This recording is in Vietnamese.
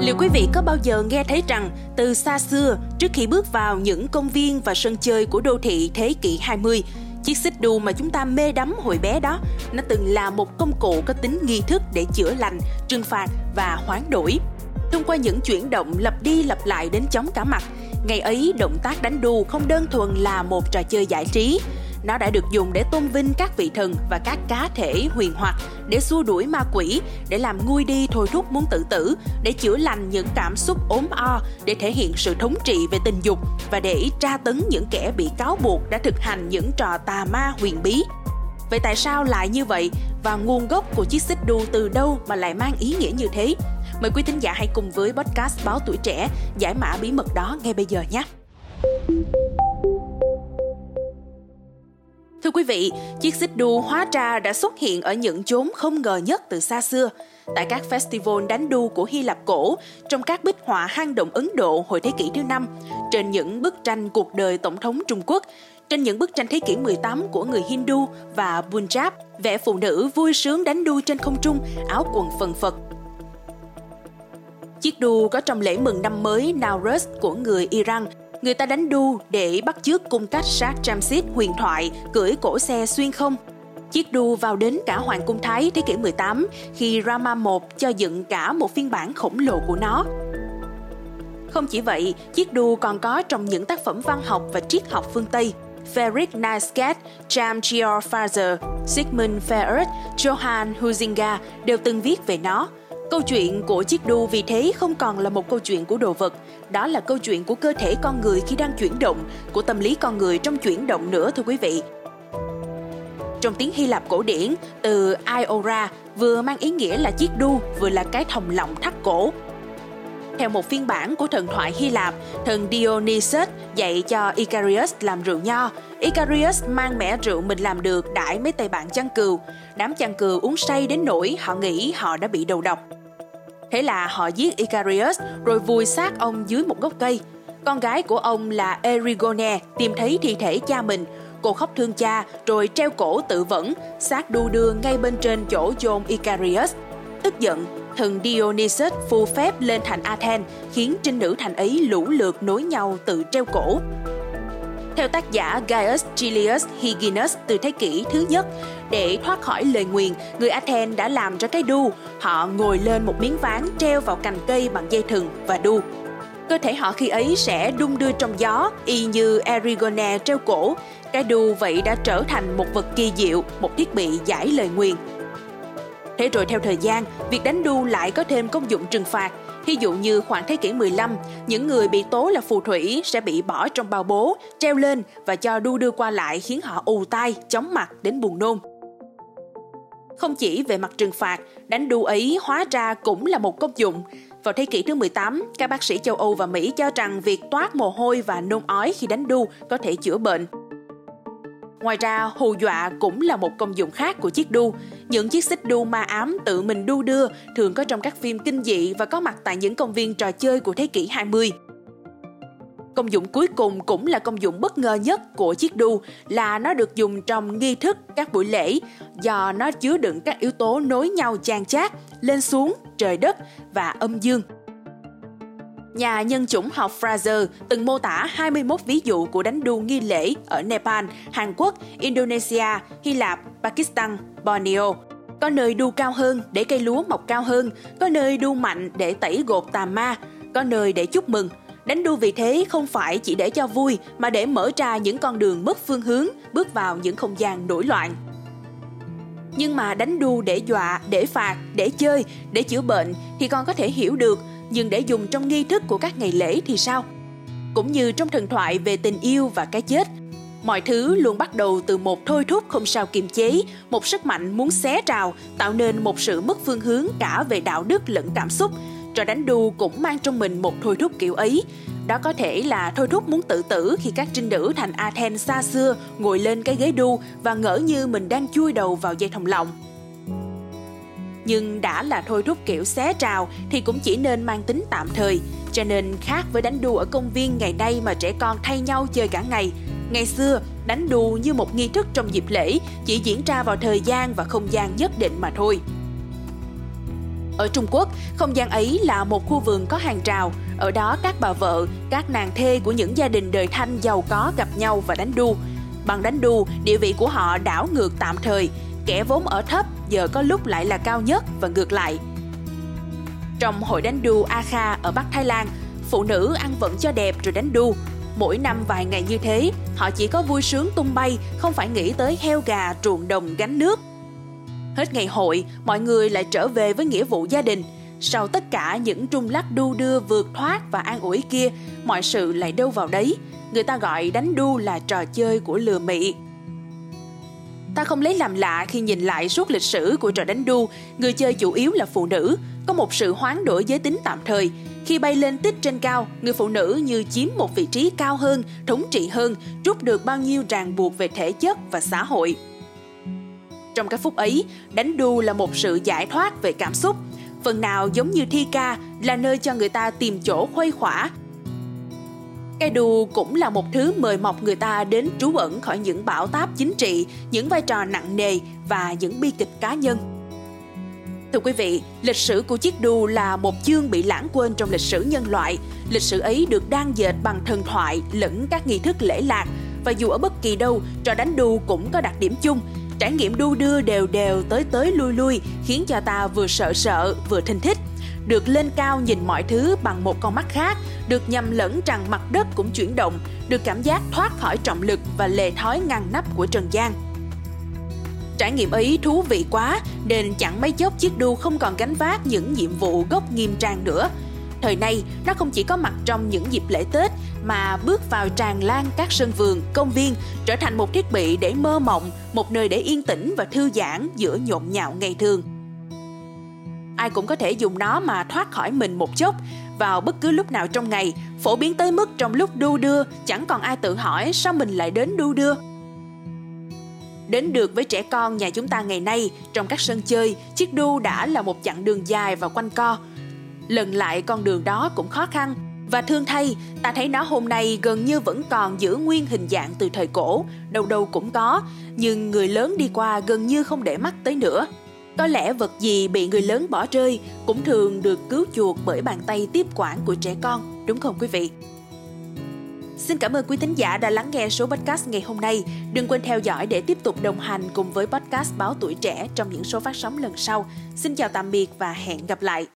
Liệu quý vị có bao giờ nghe thấy rằng từ xa xưa, trước khi bước vào những công viên và sân chơi của đô thị thế kỷ 20, chiếc xích đu mà chúng ta mê đắm hồi bé đó, nó từng là một công cụ có tính nghi thức để chữa lành, trừng phạt và hoán đổi. Thông qua những chuyển động lặp đi lặp lại đến chóng cả mặt, ngày ấy động tác đánh đu không đơn thuần là một trò chơi giải trí, nó đã được dùng để tôn vinh các vị thần và các cá thể huyền hoặc, để xua đuổi ma quỷ, để làm nguôi đi thôi thúc muốn tự tử, để chữa lành những cảm xúc ốm o, để thể hiện sự thống trị về tình dục và để tra tấn những kẻ bị cáo buộc đã thực hành những trò tà ma huyền bí. Vậy tại sao lại như vậy và nguồn gốc của chiếc xích đu từ đâu mà lại mang ý nghĩa như thế? Mời quý thính giả hãy cùng với podcast Báo Tuổi Trẻ giải mã bí mật đó ngay bây giờ nhé. Thưa quý vị, chiếc xích đu hóa ra đã xuất hiện ở những chốn không ngờ nhất từ xa xưa. Tại các festival đánh đu của Hy Lạp cổ, trong các bích họa hang động Ấn Độ hồi thế kỷ thứ năm, trên những bức tranh cuộc đời Tổng thống Trung Quốc, trên những bức tranh thế kỷ 18 của người Hindu và Punjab, vẽ phụ nữ vui sướng đánh đu trên không trung, áo quần phần phật. Chiếc đu có trong lễ mừng năm mới Nowruz của người Iran Người ta đánh đu để bắt chước cung cách sát Jamsid huyền thoại cưỡi cổ xe xuyên không. Chiếc đu vào đến cả Hoàng cung Thái thế kỷ 18 khi Rama I cho dựng cả một phiên bản khổng lồ của nó. Không chỉ vậy, chiếc đu còn có trong những tác phẩm văn học và triết học phương Tây. Friedrich Nietzsche, Jam Georg Farser, Sigmund Freud, Johann Huizinga đều từng viết về nó. Câu chuyện của chiếc đu vì thế không còn là một câu chuyện của đồ vật, đó là câu chuyện của cơ thể con người khi đang chuyển động, của tâm lý con người trong chuyển động nữa thưa quý vị. Trong tiếng Hy Lạp cổ điển, từ Iora vừa mang ý nghĩa là chiếc đu, vừa là cái thòng lọng thắt cổ. Theo một phiên bản của thần thoại Hy Lạp, thần Dionysus dạy cho Icarius làm rượu nho. Icarius mang mẻ rượu mình làm được đãi mấy tay bạn chăn cừu. Đám chăn cừu uống say đến nỗi họ nghĩ họ đã bị đầu độc. Thế là họ giết Icarius rồi vùi xác ông dưới một gốc cây. Con gái của ông là Erigone tìm thấy thi thể cha mình. Cô khóc thương cha rồi treo cổ tự vẫn, xác đu đưa ngay bên trên chỗ chôn Icarius. Tức giận, thần Dionysus phù phép lên thành Athens khiến trinh nữ thành ấy lũ lượt nối nhau tự treo cổ. Theo tác giả Gaius Julius Hyginus từ thế kỷ thứ nhất, để thoát khỏi lời nguyền, người Athens đã làm ra cái đu. Họ ngồi lên một miếng ván treo vào cành cây bằng dây thừng và đu. Cơ thể họ khi ấy sẽ đung đưa trong gió, y như Erigone treo cổ. Cái đu vậy đã trở thành một vật kỳ diệu, một thiết bị giải lời nguyền. Thế rồi theo thời gian, việc đánh đu lại có thêm công dụng trừng phạt. Thí dụ như khoảng thế kỷ 15, những người bị tố là phù thủy sẽ bị bỏ trong bao bố, treo lên và cho đu đưa qua lại khiến họ ù tai, chóng mặt đến buồn nôn. Không chỉ về mặt trừng phạt, đánh đu ấy hóa ra cũng là một công dụng. Vào thế kỷ thứ 18, các bác sĩ châu Âu và Mỹ cho rằng việc toát mồ hôi và nôn ói khi đánh đu có thể chữa bệnh. Ngoài ra, hù dọa cũng là một công dụng khác của chiếc đu. Những chiếc xích đu ma ám tự mình đu đưa thường có trong các phim kinh dị và có mặt tại những công viên trò chơi của thế kỷ 20. Công dụng cuối cùng cũng là công dụng bất ngờ nhất của chiếc đu là nó được dùng trong nghi thức các buổi lễ do nó chứa đựng các yếu tố nối nhau chan chát, lên xuống, trời đất và âm dương. Nhà nhân chủng học Fraser từng mô tả 21 ví dụ của đánh đu nghi lễ ở Nepal, Hàn Quốc, Indonesia, Hy Lạp, Pakistan, Borneo. Có nơi đu cao hơn để cây lúa mọc cao hơn, có nơi đu mạnh để tẩy gột tà ma, có nơi để chúc mừng. Đánh đu vì thế không phải chỉ để cho vui mà để mở ra những con đường mất phương hướng, bước vào những không gian nổi loạn. Nhưng mà đánh đu để dọa, để phạt, để chơi, để chữa bệnh thì con có thể hiểu được nhưng để dùng trong nghi thức của các ngày lễ thì sao? Cũng như trong thần thoại về tình yêu và cái chết, mọi thứ luôn bắt đầu từ một thôi thúc không sao kiềm chế, một sức mạnh muốn xé trào, tạo nên một sự mất phương hướng cả về đạo đức lẫn cảm xúc. Trò đánh đu cũng mang trong mình một thôi thúc kiểu ấy. Đó có thể là thôi thúc muốn tự tử khi các trinh nữ thành Athens xa xưa ngồi lên cái ghế đu và ngỡ như mình đang chui đầu vào dây thòng lọng nhưng đã là thôi thúc kiểu xé trào thì cũng chỉ nên mang tính tạm thời. Cho nên khác với đánh đu ở công viên ngày nay mà trẻ con thay nhau chơi cả ngày. Ngày xưa, đánh đu như một nghi thức trong dịp lễ chỉ diễn ra vào thời gian và không gian nhất định mà thôi. Ở Trung Quốc, không gian ấy là một khu vườn có hàng rào. Ở đó các bà vợ, các nàng thê của những gia đình đời Thanh giàu có gặp nhau và đánh đu. Bằng đánh đu, địa vị của họ đảo ngược tạm thời. Kẻ vốn ở thấp giờ có lúc lại là cao nhất và ngược lại. Trong hội đánh đu A Kha ở Bắc Thái Lan, phụ nữ ăn vận cho đẹp rồi đánh đu. Mỗi năm vài ngày như thế, họ chỉ có vui sướng tung bay, không phải nghĩ tới heo gà, ruộng đồng, gánh nước. Hết ngày hội, mọi người lại trở về với nghĩa vụ gia đình. Sau tất cả những trung lắc đu đưa vượt thoát và an ủi kia, mọi sự lại đâu vào đấy. Người ta gọi đánh đu là trò chơi của lừa mị. Ta không lấy làm lạ khi nhìn lại suốt lịch sử của trò đánh đu, người chơi chủ yếu là phụ nữ, có một sự hoán đổi giới tính tạm thời. Khi bay lên tích trên cao, người phụ nữ như chiếm một vị trí cao hơn, thống trị hơn, rút được bao nhiêu ràng buộc về thể chất và xã hội. Trong các phút ấy, đánh đu là một sự giải thoát về cảm xúc, phần nào giống như thi ca là nơi cho người ta tìm chỗ khuây khỏa. Cây đu cũng là một thứ mời mọc người ta đến trú ẩn khỏi những bão táp chính trị, những vai trò nặng nề và những bi kịch cá nhân. Thưa quý vị, lịch sử của chiếc đu là một chương bị lãng quên trong lịch sử nhân loại. Lịch sử ấy được đan dệt bằng thần thoại lẫn các nghi thức lễ lạc. Và dù ở bất kỳ đâu, trò đánh đu cũng có đặc điểm chung. Trải nghiệm đu đưa đều đều tới tới lui lui khiến cho ta vừa sợ sợ vừa thinh thích. Được lên cao nhìn mọi thứ bằng một con mắt khác, được nhầm lẫn rằng mặt đất cũng chuyển động, được cảm giác thoát khỏi trọng lực và lề thói ngăn nắp của trần gian. Trải nghiệm ấy thú vị quá nên chẳng mấy chốc chiếc đu không còn gánh vác những nhiệm vụ gốc nghiêm trang nữa. Thời nay, nó không chỉ có mặt trong những dịp lễ Tết mà bước vào tràn lan các sân vườn, công viên trở thành một thiết bị để mơ mộng, một nơi để yên tĩnh và thư giãn giữa nhộn nhạo ngày thường. Ai cũng có thể dùng nó mà thoát khỏi mình một chốc vào bất cứ lúc nào trong ngày, phổ biến tới mức trong lúc đu đưa chẳng còn ai tự hỏi sao mình lại đến đu đưa. Đến được với trẻ con nhà chúng ta ngày nay, trong các sân chơi, chiếc đu đã là một chặng đường dài và quanh co. Lần lại con đường đó cũng khó khăn, và thương thay, ta thấy nó hôm nay gần như vẫn còn giữ nguyên hình dạng từ thời cổ, đâu đâu cũng có, nhưng người lớn đi qua gần như không để mắt tới nữa. Có lẽ vật gì bị người lớn bỏ rơi cũng thường được cứu chuộc bởi bàn tay tiếp quản của trẻ con, đúng không quý vị? Xin cảm ơn quý thính giả đã lắng nghe số podcast ngày hôm nay. Đừng quên theo dõi để tiếp tục đồng hành cùng với podcast Báo Tuổi Trẻ trong những số phát sóng lần sau. Xin chào tạm biệt và hẹn gặp lại.